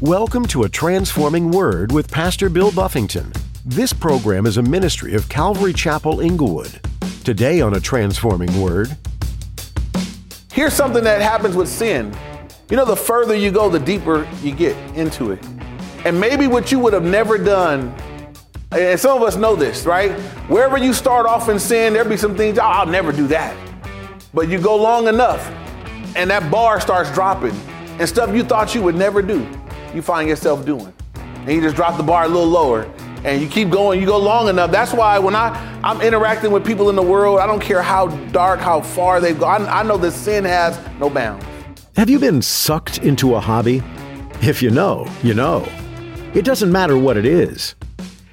Welcome to A Transforming Word with Pastor Bill Buffington. This program is a ministry of Calvary Chapel Inglewood. Today on A Transforming Word, Here's something that happens with sin. You know, the further you go, the deeper you get into it. And maybe what you would have never done, and some of us know this, right? Wherever you start off in sin, there'll be some things, oh, I'll never do that. But you go long enough, and that bar starts dropping, and stuff you thought you would never do, you find yourself doing. And you just drop the bar a little lower, and you keep going, you go long enough. That's why when I, I'm interacting with people in the world, I don't care how dark, how far they go, I, I know that sin has no bounds. have you been sucked into a hobby? If you know, you know. It doesn't matter what it is.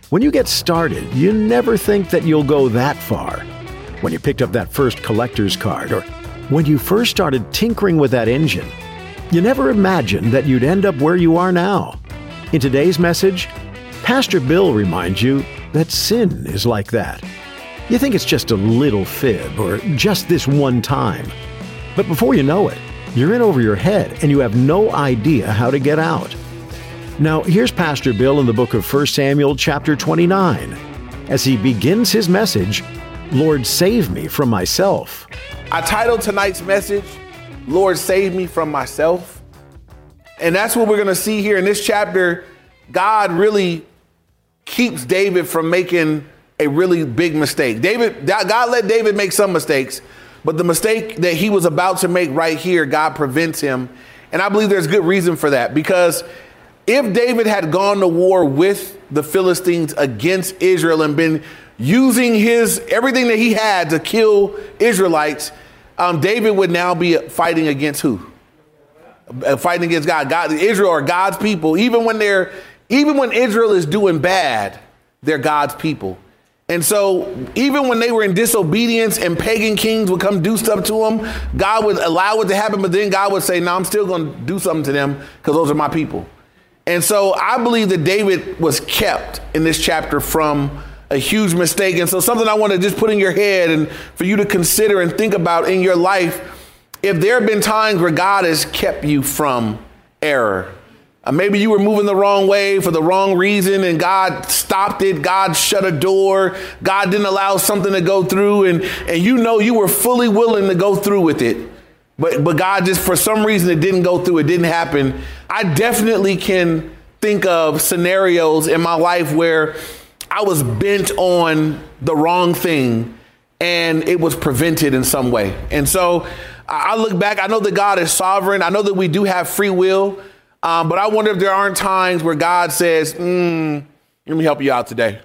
When you get started, you never think that you'll go that far. When you picked up that first collector's card, or when you first started tinkering with that engine, you never imagined that you'd end up where you are now. In today's message, Pastor Bill reminds you that sin is like that. You think it's just a little fib or just this one time. But before you know it, you're in over your head and you have no idea how to get out. Now, here's Pastor Bill in the book of 1 Samuel, chapter 29, as he begins his message Lord, save me from myself. I titled tonight's message, Lord, Save Me from Myself. And that's what we're going to see here in this chapter. God really keeps David from making a really big mistake. David, God let David make some mistakes, but the mistake that he was about to make right here, God prevents him. And I believe there's good reason for that because if David had gone to war with the Philistines against Israel and been using his everything that he had to kill Israelites, um, David would now be fighting against who? Uh, Fighting against God. God, Israel are God's people. Even when they're, even when Israel is doing bad, they're God's people. And so, even when they were in disobedience and pagan kings would come do stuff to them, God would allow it to happen, but then God would say, No, I'm still going to do something to them because those are my people. And so, I believe that David was kept in this chapter from a huge mistake. And so, something I want to just put in your head and for you to consider and think about in your life if there have been times where God has kept you from error. Uh, maybe you were moving the wrong way for the wrong reason and God stopped it. God shut a door. God didn't allow something to go through and, and you know you were fully willing to go through with it. But, but God just, for some reason, it didn't go through. It didn't happen. I definitely can think of scenarios in my life where I was bent on the wrong thing and it was prevented in some way. And so I look back, I know that God is sovereign. I know that we do have free will. Um, but I wonder if there aren't times where God says, mm, let me help you out today.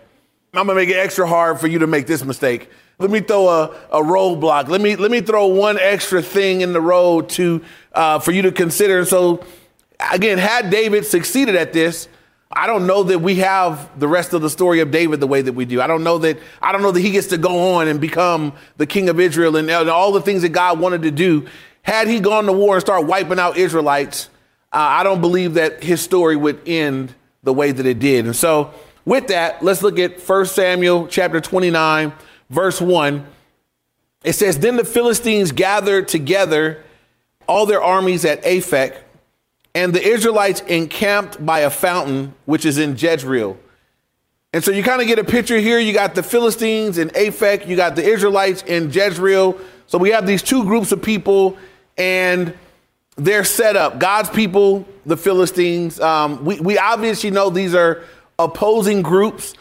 I'm gonna make it extra hard for you to make this mistake. Let me throw a, a roadblock. Let me let me throw one extra thing in the road to uh, for you to consider. And so, again, had David succeeded at this, I don't know that we have the rest of the story of David the way that we do. I don't know that I don't know that he gets to go on and become the king of Israel and, and all the things that God wanted to do. Had he gone to war and start wiping out Israelites, uh, I don't believe that his story would end the way that it did. And so, with that, let's look at 1 Samuel chapter 29, verse 1. It says, Then the Philistines gathered together all their armies at Aphek, and the Israelites encamped by a fountain which is in Jezreel. And so you kind of get a picture here. You got the Philistines in Aphek, you got the Israelites in Jezreel. So we have these two groups of people, and they're set up. God's people, the Philistines. Um, we, we obviously know these are opposing groups.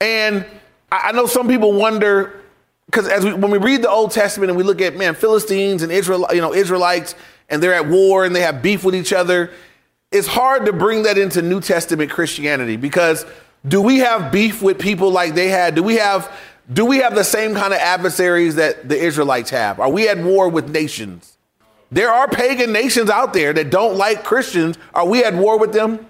And I, I know some people wonder, because as we, when we read the Old Testament and we look at, man, Philistines and Israel, you know, Israelites, and they're at war and they have beef with each other, it's hard to bring that into New Testament Christianity because do we have beef with people like they had? Do we have do we have the same kind of adversaries that the Israelites have? Are we at war with nations? There are pagan nations out there that don't like Christians. Are we at war with them?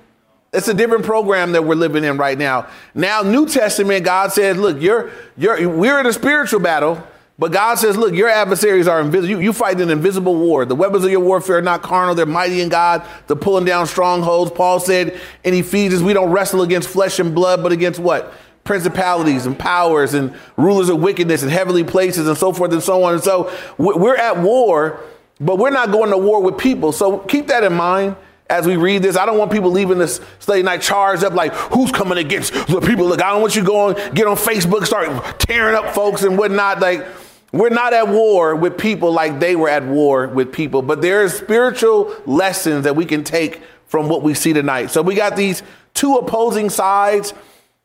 It's a different program that we're living in right now. Now, New Testament, God says, look, you're, you're, we're in a spiritual battle, but God says, look, your adversaries are invisible. You, you fight an invisible war. The weapons of your warfare are not carnal. They're mighty in God. They're pulling down strongholds. Paul said in Ephesians, we don't wrestle against flesh and blood, but against what? Principalities and powers and rulers of wickedness and heavenly places and so forth and so on. And so we're at war, but we're not going to war with people. So keep that in mind. as we read this. I don't want people leaving this study night charged up like, who's coming against the people? Look, I don't want you going, get on Facebook, start tearing up folks and whatnot. Like, we're not at war with people like they were at war with people, but there are spiritual lessons that we can take from what we see tonight. So we got these two opposing sides,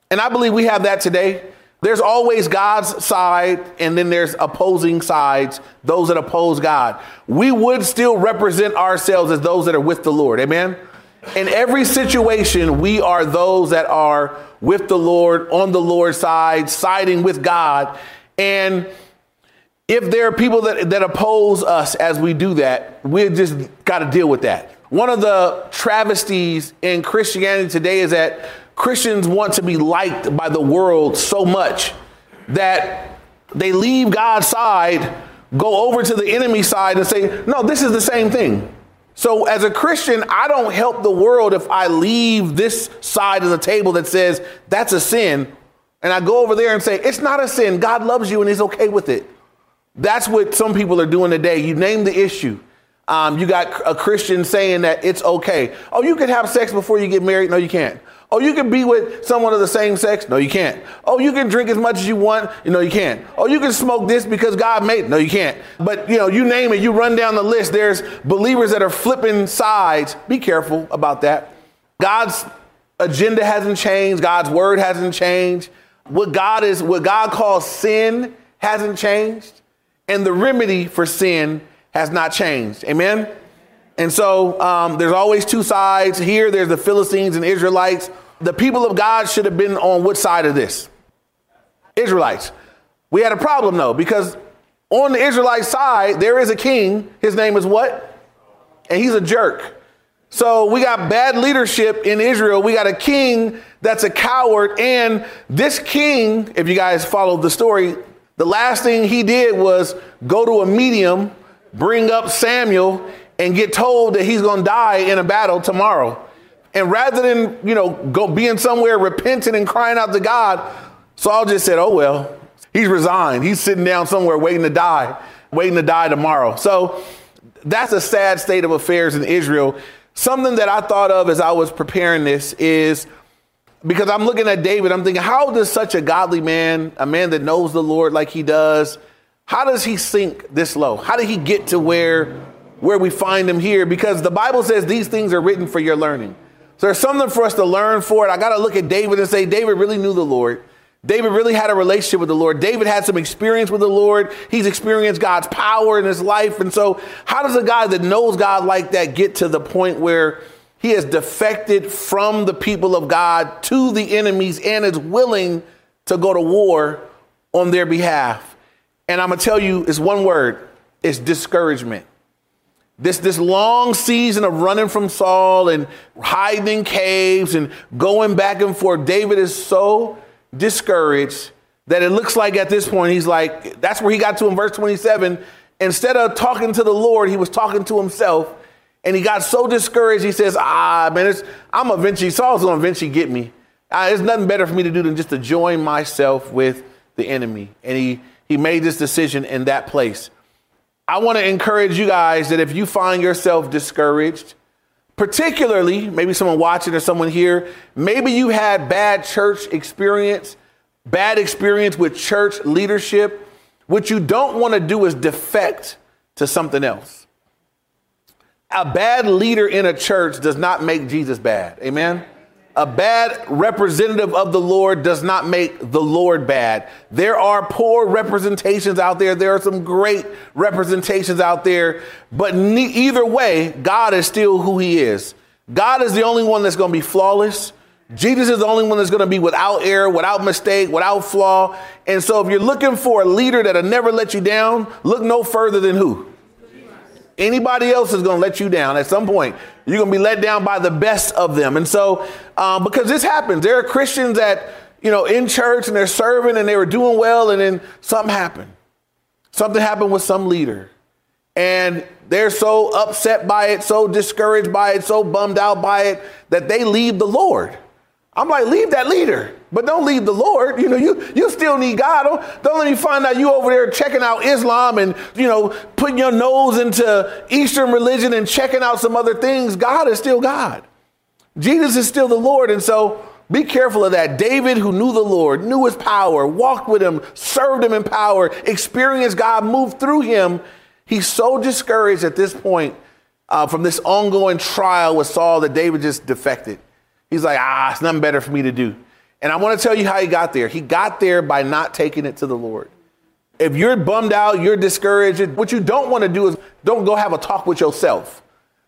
and I believe we have that today. There's always God's side, and then there's opposing sides, those that oppose God. We would still represent ourselves as those that are with the Lord. Amen? In every situation, we are those that are with the Lord, on the Lord's side, siding with God. And if there are people that, that oppose us as we do that, we just got to deal with that. One of the travesties in Christianity today is that Christians want to be liked by the world so much that they leave God's side, go over to the enemy side, and say, No, this is the same thing. So, as a Christian, I don't help the world if I leave this side of the table that says that's a sin, and I go over there and say, It's not a sin. God loves you and He's okay with it. That's what some people are doing today. You name the issue. Um, you got a Christian saying that it's okay. Oh, you can have sex before you get married. No, you can't. Oh, you can be with someone of the same sex? No, you can't. Oh, you can drink as much as you want? No, you can't. Oh, you can smoke this because God made it? No, you can't. But you know, you name it, you run down the list. There's believers that are flipping sides. Be careful about that. God's agenda hasn't changed, God's word hasn't changed. What God is, what God calls sin hasn't changed, and the remedy for sin has not changed. Amen. And so um, there's always two sides. Here, there's the Philistines and Israelites. The people of God should have been on which side of this? Israelites. We had a problem though, because on the Israelite side, there is a king. His name is what? And he's a jerk. So we got bad leadership in Israel. We got a king that's a coward. And this king, if you guys followed the story, the last thing he did was go to a medium, bring up Samuel, and get told that he's going to die in a battle tomorrow. And rather than, you know, go being somewhere repenting and crying out to God, Saul just said, "Oh well." He's resigned. He's sitting down somewhere waiting to die, waiting to die tomorrow. So that's a sad state of affairs in Israel. Something that I thought of as I was preparing this is because I'm looking at David, I'm thinking, how does such a godly man, a man that knows the Lord like he does, how does he sink this low? How did he get to where where we find them here because the Bible says these things are written for your learning. So there's something for us to learn for it. I got to look at David and say, David really knew the Lord. David really had a relationship with the Lord. David had some experience with the Lord. He's experienced God's power in his life. And so, how does a guy that knows God like that get to the point where he has defected from the people of God to the enemies and is willing to go to war on their behalf? And I'm going to tell you, it's one word it's discouragement. This, this long season of running from Saul and hiding caves and going back and forth, David is so discouraged that it looks like at this point he's like, that's where he got to in verse 27. Instead of talking to the Lord, he was talking to himself. And he got so discouraged, he says, Ah, man, I'm eventually, Saul's gonna eventually get me. Uh, there's nothing better for me to do than just to join myself with the enemy. And he, he made this decision in that place. I want to encourage you guys that if you find yourself discouraged, particularly maybe someone watching or someone here, maybe you had bad church experience, bad experience with church leadership, what you don't want to do is defect to something else. A bad leader in a church does not make Jesus bad. Amen a bad representative of the Lord does not make the Lord bad. There are poor representations out there. There are some great representations out there. But ne- either way, God is still who he is. God is the only one that's going to be flawless. Jesus is the only one that's going to be without error, without mistake, without flaw. And so if you're looking for a leader that'll never let you down, look no further than who? Anybody else is going to let you down at some point. You're going to be let down by the best of them. And so, um, because this happens, there are Christians that, you know, in church and they're serving and they were doing well, and then something happened. Something happened with some leader. And they're so upset by it, so discouraged by it, so bummed out by it that they leave the Lord. I'm like, leave that leader, but don't leave the Lord. You know, you, you still need God. Don't, don't let me find out you over there checking out Islam and, you know, putting your nose into Eastern religion and checking out some other things. God is still God. Jesus is still the Lord. And so be careful of that. David, who knew the Lord, knew his power, walked with him, served him in power, experienced God move through him. He's so discouraged at this point uh, from this ongoing trial with Saul that David just defected. He's like, ah, it's nothing better for me to do. And I want to tell you how he got there. He got there by not taking it to the Lord. If you're bummed out, you're discouraged, what you don't want to do is don't go have a talk with yourself.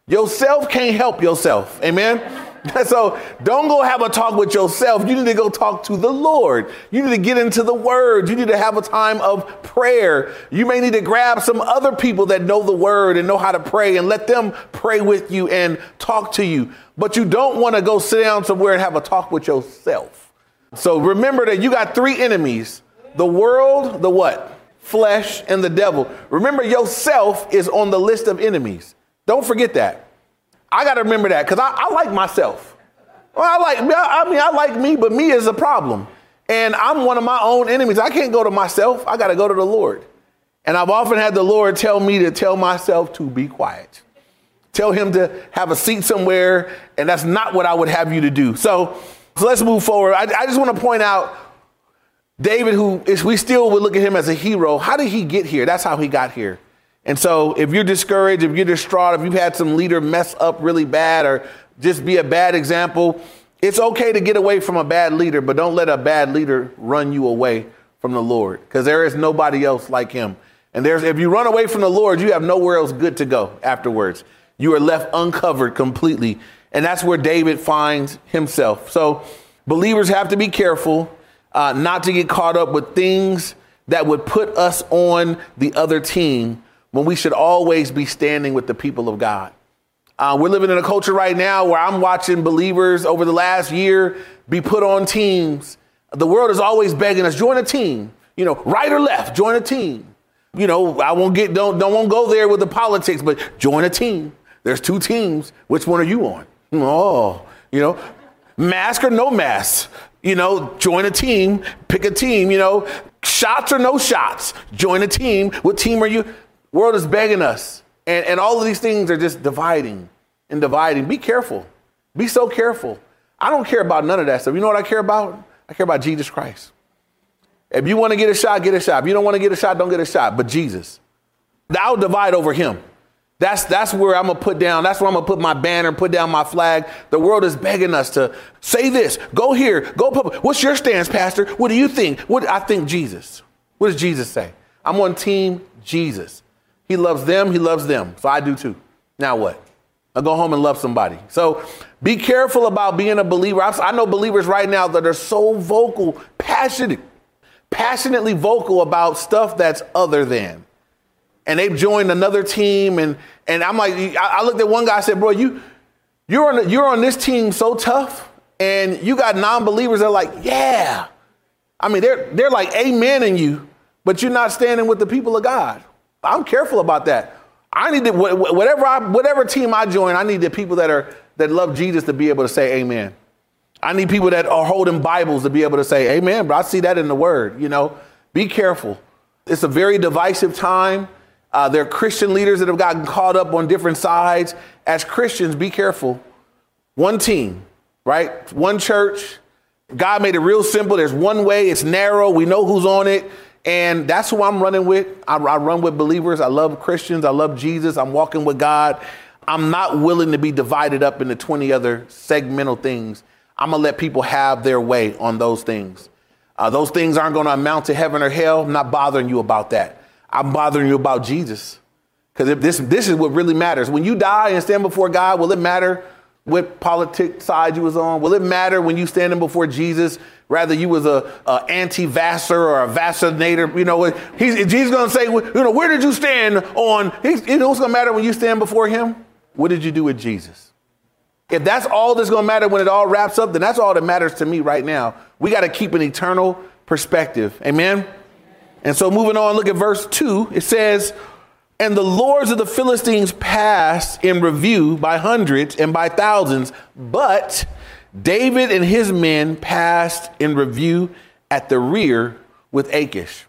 Yourself can't help yourself. Amen. So don't go have a talk with yourself. You need to go talk to the Lord. You need to get into the word. You need to have a time of prayer. You may need to grab some other people that know the word and know how to pray and let them pray with you and talk to you. But you don't want to go sit down somewhere and have a talk with yourself. So remember that you got three enemies the world, the what? Flesh, and the devil. Remember, yourself is on the list of enemies. Don't forget that. I got to remember that because I, I, like myself. Well, I like, I mean, I like me, but me is a problem. And I'm one of my own enemies. I can't go to myself. I got to go to the Lord. And I've often had the Lord tell me to tell myself to be quiet. Tell him to have a seat somewhere. And that's not what I would have you to do. So, so let's move forward. I, I just want to point out David, who is, we still would look at him as a hero. How did he get here? That's how he got here. And so if you're discouraged, if you're distraught, if you've had some leader mess up really bad or just be a bad example, it's okay to get away from a bad leader, but don't let a bad leader run you away from the Lord because there is nobody else like him. And there's if you run away from the Lord, you have nowhere else good to go afterwards. You are left uncovered completely. And that's where David finds himself. So believers have to be careful uh, not to get caught up with things that would put us on the other team when we should always be standing with the people of God. Uh, we're living in a culture right now where I'm watching believers over the last year be put on teams. The world is always begging us, join a team. You know, right or left, join a team. You know, I won't get don't don't want to go there with the politics, but join a team. There's two teams. Which one are you on? Oh, you know, mask or no mask. You know, join a team, pick a team, you know, shots or no shots. Join a team. What team are you? World is begging us. And, and all of these things are just dividing and dividing. Be careful. Be so careful. I don't care about none of that stuff. You know what I care about? I care about Jesus Christ. If you want to get a shot, get a shot. If you don't want to get a shot, don't get a shot. But Jesus. I'll divide over him. That's, that's where I'm going to put down, that's where I'm going to put my banner, put down my flag. The world is begging us to say this, go here, go. What's your stance, Pastor? What do you think? What I think Jesus. What does Jesus say? I'm on team Jesus. He loves them, he loves them. So I do too. Now what? I go home and love somebody. So be careful about being a believer. I know believers right now that are so vocal, passionate, passionately vocal about stuff that's other than. And they've joined another team, and and I'm like, I looked at one guy, I said, bro, you you're on you're on this team so tough, and you got non-believers that are like, yeah. I mean, they're they're like amen in you, but you're not standing with the people of God. I'm careful about that. I need to whatever I whatever team I join, I need the people that are that love Jesus to be able to say amen. I need people that are holding Bibles to be able to say amen, but I see that in the word, you know. Be careful. It's a very divisive time. Uh, there are Christian leaders that have gotten caught up on different sides. As Christians, be careful. One team, right? One church. God made it real simple. There's one way, it's narrow. We know who's on it. And that's who I'm running with. I, I, run with believers. I love Christians. I love Jesus. I'm walking with God. I'm not willing to be divided up into 20 other segmental things. I'm going to let people have their way on those things. Uh, those things aren't going to amount to heaven or hell. I'm not bothering you about that. I'm bothering you about Jesus. Because if this, this is what really matters. When you die and stand before God, will it matter what politic side you was on? Will it matter when you standing before Jesus Rather, you was a, a anti-vaxxer or a vaccinator. You know, he's, Jesus to say, you know, where did you stand on? He's, you know to matter when you stand before him? What did you do with Jesus? If that's all that's to matter when it all wraps up, then that's all that matters to me right now. We got to keep an eternal perspective. Amen. And so moving on, look at verse 2. It says, And the lords of the Philistines passed in review by hundreds and by thousands, but David and his men passed in review at the rear with Achish.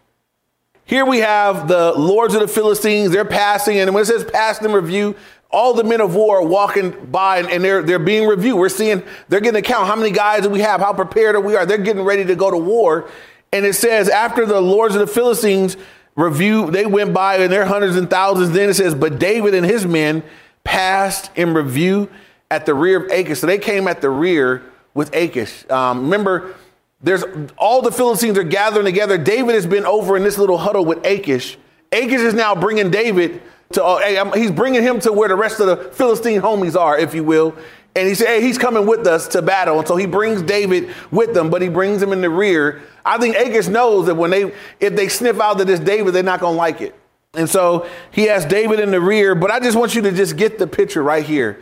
Here we have the lords of the Philistines. They're passing, and when it says passing in review, all the men of war are walking by and they're they're being reviewed. We're seeing they're getting to count how many guys do we have, how prepared are we are. They're getting ready to go to war. And it says after the lords of the Philistines review, they went by and they're hundreds and thousands. Then it says, but David and his men passed in review at the rear of Achish. So they came at the rear with Achish. Um, remember, there's all the Philistines are gathering together. David has been over in this little huddle with Achish. Achish is now bringing David to, uh, he's bringing him to where the rest of the Philistine homies are, if you will. And he said, hey, he's coming with us to battle. And so he brings David with them, but he brings him in the rear. I think Achish knows that when they, if they sniff out that it's David, they're not going to like it. And so he has David in the rear, but I just want you to just get the picture right here.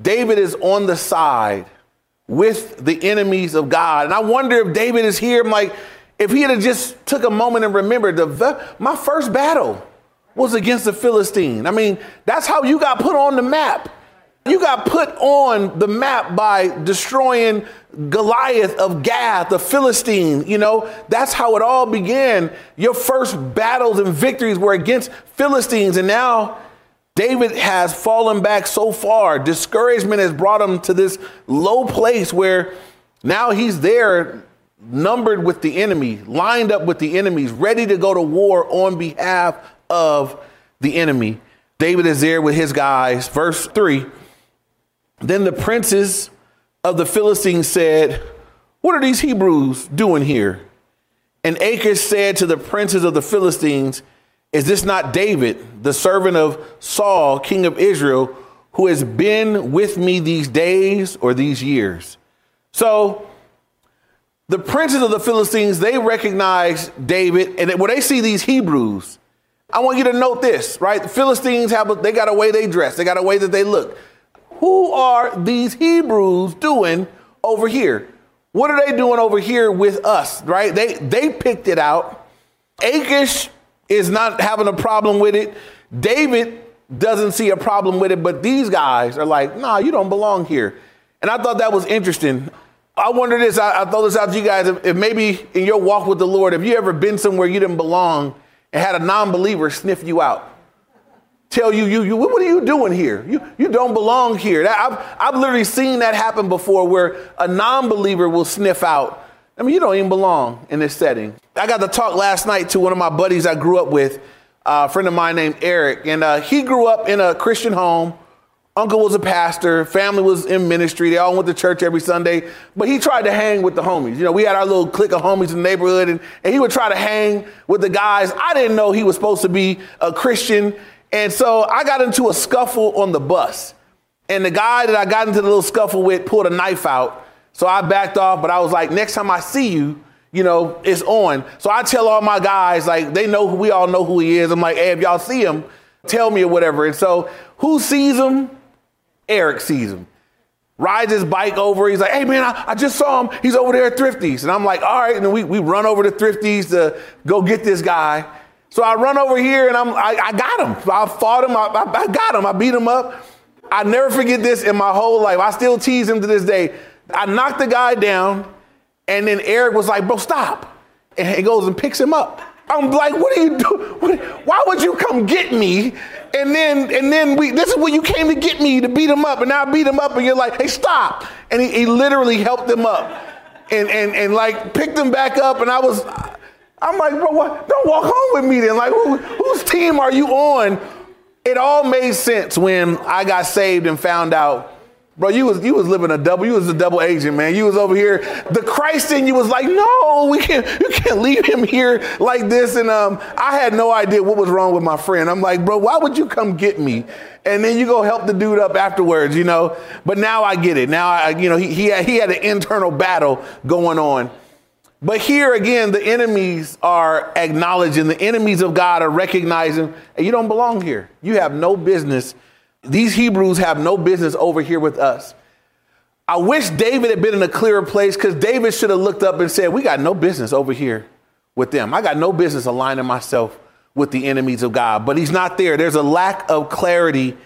David is on the side with the enemies of God. And I wonder if David is here. I'm like, if he had just took a moment and remembered the my first battle was against the Philistine. I mean, that's how you got put on the map. You got put on the map by destroying Goliath of Gath, the Philistine. You know, that's how it all began. Your first battles and victories were against Philistines. And now David has fallen back so far. Discouragement has brought him to this low place where now he's there, numbered with the enemy, lined up with the enemies, ready to go to war on behalf of the enemy. David is there with his guys. Verse 3 Then the princes of the Philistines said, What are these Hebrews doing here? And Achish said to the princes of the Philistines, Is this not David, the servant of Saul, king of Israel, who has been with me these days or these years? So the princes of the Philistines, they recognize David, and when they see these Hebrews, I want you to note this, right? The Philistines have, a, they got a way they dress, they got a way that they look. Who are these Hebrews doing over here? What are they doing over here with us, right? They, they picked it out. Achish is not having a problem with it. David doesn't see a problem with it, but these guys are like, nah, you don't belong here. And I thought that was interesting. I wonder this, I, I throw this out to you guys. If, if maybe in your walk with the Lord, have you ever been somewhere you didn't belong and had a non-believer sniff you out. Tell you, you, you, what are you doing here? You, you don't belong here. I've, I've literally seen that happen before where a non-believer will sniff out. I mean, you don't even belong in this setting. I got to talk last night to one of my buddies I grew up with, a friend of mine named Eric, and uh, he grew up in a Christian home Uncle was a pastor, family was in ministry. They all went to church every Sunday, but he tried to hang with the homies. You know, we had our little clique of homies in the neighborhood, and, and he would try to hang with the guys. I didn't know he was supposed to be a Christian. And so I got into a scuffle on the bus. And the guy that I got into the little scuffle with pulled a knife out. So I backed off, but I was like, next time I see you, you know, it's on. So I tell all my guys, like, they know, we all know who he is. I'm like, hey, if y'all see him, tell me or whatever. And so who sees him? Eric sees him. Rides his bike over. He's like, hey, man, I, I just saw him. He's over there at Thrifties. And I'm like, all right. And then we, we run over to Thrifties to go get this guy. So I run over here and I'm, I, I got him. I fought him. I, I, I got him. I beat him up. I never forget this in my whole life. I still tease him to this day. I knocked the guy down, and then Eric was like, bro, stop. And he goes and picks him up. I'm like, what are you doing? Why would you come get me? And then, and then we, this is when you came to get me to beat him up, and now I beat him up, and you're like, hey, stop. And he, he literally helped him up and, and, and like picked him back up. And I was, I'm like, bro, what? don't walk home with me then. Like, who, whose team are you on? It all made sense when I got saved and found out Bro, you was you was living a double. You was a double agent, man. You was over here. The Christ in you was like, no, we can't. You can't leave him here like this. And um, I had no idea what was wrong with my friend. I'm like, bro, why would you come get me? And then you go help the dude up afterwards, you know. But now I get it. Now I, you know, he he had, he had an internal battle going on. But here again, the enemies are acknowledging. The enemies of God are recognizing, hey, you don't belong here. You have no business these Hebrews have no business over here with us. I wish David had been in a clearer place because David should have looked up and said, We got no business over here with them. I got no business aligning myself with the enemies of God. But he's not there. There's a lack of clarity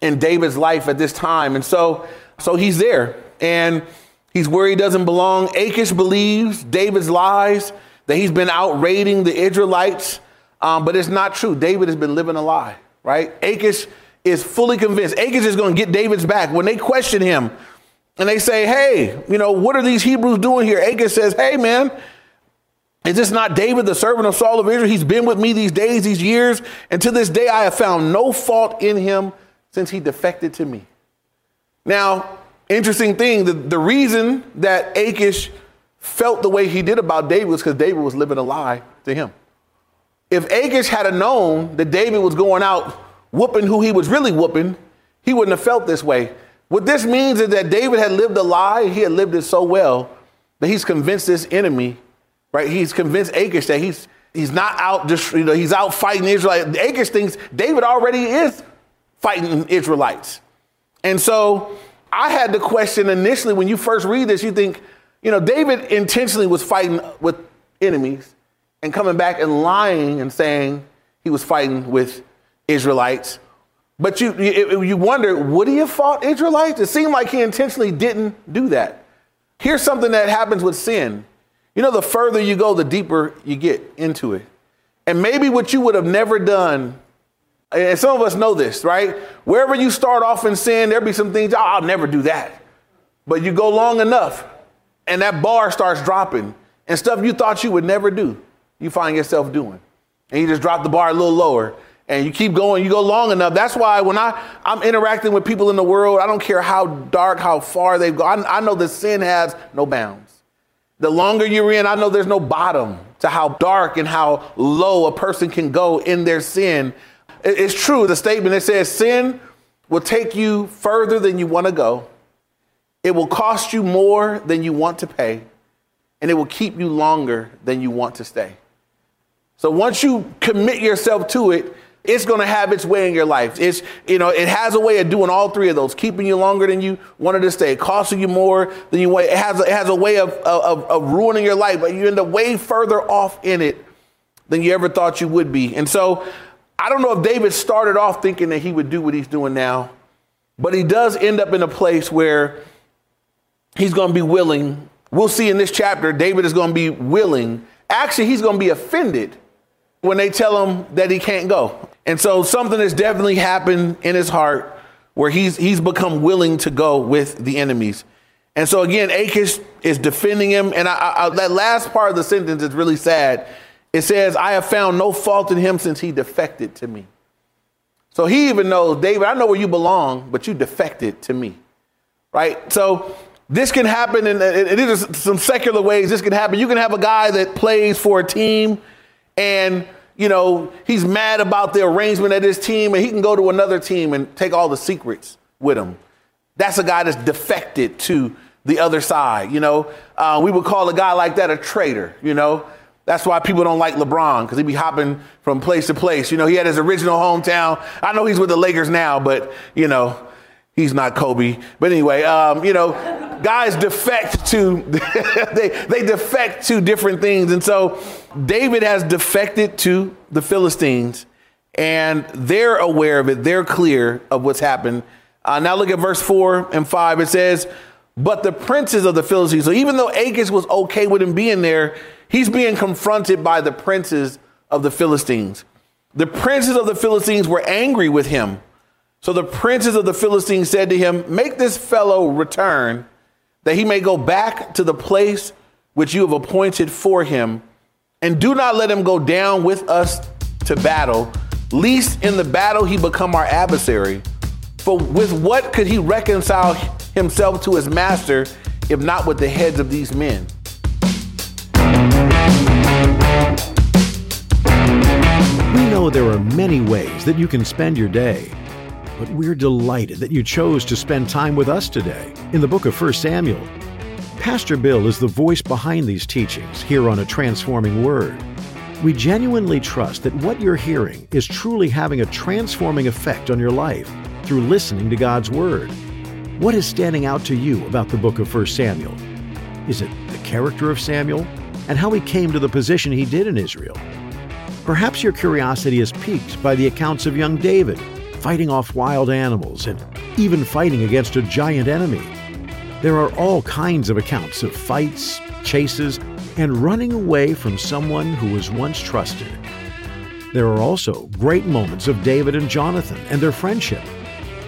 in David's life at this time. And so, so he's there. And He's where he doesn't belong. Achish believes David's lies that he's been out raiding the Israelites, um, but it's not true. David has been living a lie, right? Achish is fully convinced. Achish is going to get David's back. When they question him and they say, hey, you know, what are these Hebrews doing here? Achish says, hey, man, is this not David, the servant of Saul of Israel? He's been with me these days, these years, and to this day I have found no fault in him since he defected to me. Now, interesting thing, the, the reason that Achish felt the way he did about David was because David was living a lie to him. If Achish had known that David was going out whooping who he was really whooping, he wouldn't have felt this way. What this means is that David had lived a lie. He had lived it so well that he's convinced this enemy, right? He's convinced Achish that he's he's not out just you know he's out fighting Israel. Achish thinks David already is fighting Israelites, and so I had the question initially when you first read this, you think, you know, David intentionally was fighting with enemies and coming back and lying and saying he was fighting with Israelites. But you, you, you wonder, would he have fought Israelites? It seemed like he intentionally didn't do that. Here's something that happens with sin. You know, the further you go, the deeper you get into it. And maybe what you would have never done and some of us know this, right? Wherever you start off in sin, there'll be some things, oh, I'll never do that. But you go long enough, and that bar starts dropping, and stuff you thought you would never do, you find yourself doing. And you just drop the bar a little lower, and you keep going, you go long enough. That's why when I, I'm interacting with people in the world, I don't care how dark, how far they've gone, I, I know that sin has no bounds. The longer you're in, I know there's no bottom to how dark and how low a person can go in their sin it's true, the statement that says sin will take you further than you want to go, it will cost you more than you want to pay, and it will keep you longer than you want to stay. So once you commit yourself to it, it's going to have its way in your life. It's, you know, it has a way of doing all three of those, keeping you longer than you wanted to stay, costing you more than you want. It has, it has a way of, of, of ruining your life, but you end up way further off in it than you ever thought you would be. And so I don't know if David started off thinking that he would do what he's doing now, but he does end up in a place where he's going to be willing. We'll see in this chapter, David is going to be willing. Actually, he's going to be offended when they tell him that he can't go. And so something has definitely happened in his heart where he's, he's become willing to go with the enemies. And so again, Achish is defending him. And I, I, that last part of the sentence is really sad it says, I have found no fault in him since he defected to me. So he even knows, David, I know where you belong, but you defected to me. Right? So this can happen in, in some secular ways. This can happen. You can have a guy that plays for a team and you know, he's mad about the arrangement of his team, and he can go to another team and take all the secrets with him. That's a guy that's defected to the other side. You know, uh, we would call a guy like that a traitor. You know, that's why people don't like LeBron because he be hopping from place to place. You know, he had his original hometown. I know he's with the Lakers now, but you know, he's not Kobe. But anyway, um, you know, guys defect to they they defect to different things, and so David has defected to the Philistines, and they're aware of it. They're clear of what's happened. Uh, now look at verse four and five. It says, "But the princes of the Philistines." So even though Achish was okay with him being there He's being confronted by the princes of the Philistines. The princes of the Philistines were angry with him. So the princes of the Philistines said to him, Make this fellow return, that he may go back to the place which you have appointed for him, and do not let him go down with us to battle, lest in the battle he become our adversary. For with what could he reconcile himself to his master, if not with the heads of these men? We know there are many ways that you can spend your day, but we're delighted that you chose to spend time with us today in the book of 1 Samuel. Pastor Bill is the voice behind these teachings here on A Transforming Word. We genuinely trust that what you're hearing is truly having a transforming effect on your life through listening to God's Word. What is standing out to you about the book of 1 Samuel? Is it the character of Samuel and how he came to the position he did in Israel? Perhaps your curiosity is piqued by the accounts of young David fighting off wild animals and even fighting against a giant enemy. There are all kinds of accounts of fights, chases, and running away from someone who was once trusted. There are also great moments of David and Jonathan and their friendship.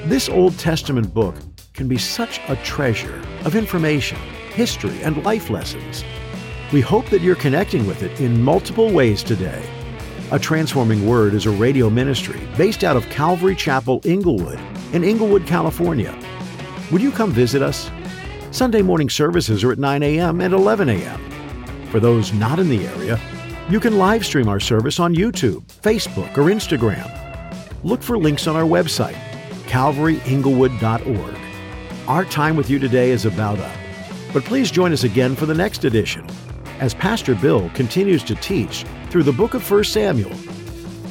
This Old Testament book can be such a treasure of information, history, and life lessons. We hope that you're connecting with it in multiple ways today. A Transforming Word is a radio ministry based out of Calvary Chapel, Inglewood, in Inglewood, California. Would you come visit us? Sunday morning services are at 9 a.m. and 11 a.m. For those not in the area, you can live stream our service on YouTube, Facebook, or Instagram. Look for links on our website, calvaryinglewood.org. Our time with you today is about up, but please join us again for the next edition as Pastor Bill continues to teach through the book of 1 Samuel.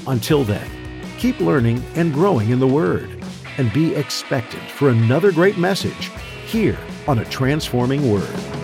Until then, keep learning and growing in the Word and be expectant for another great message here on A Transforming Word.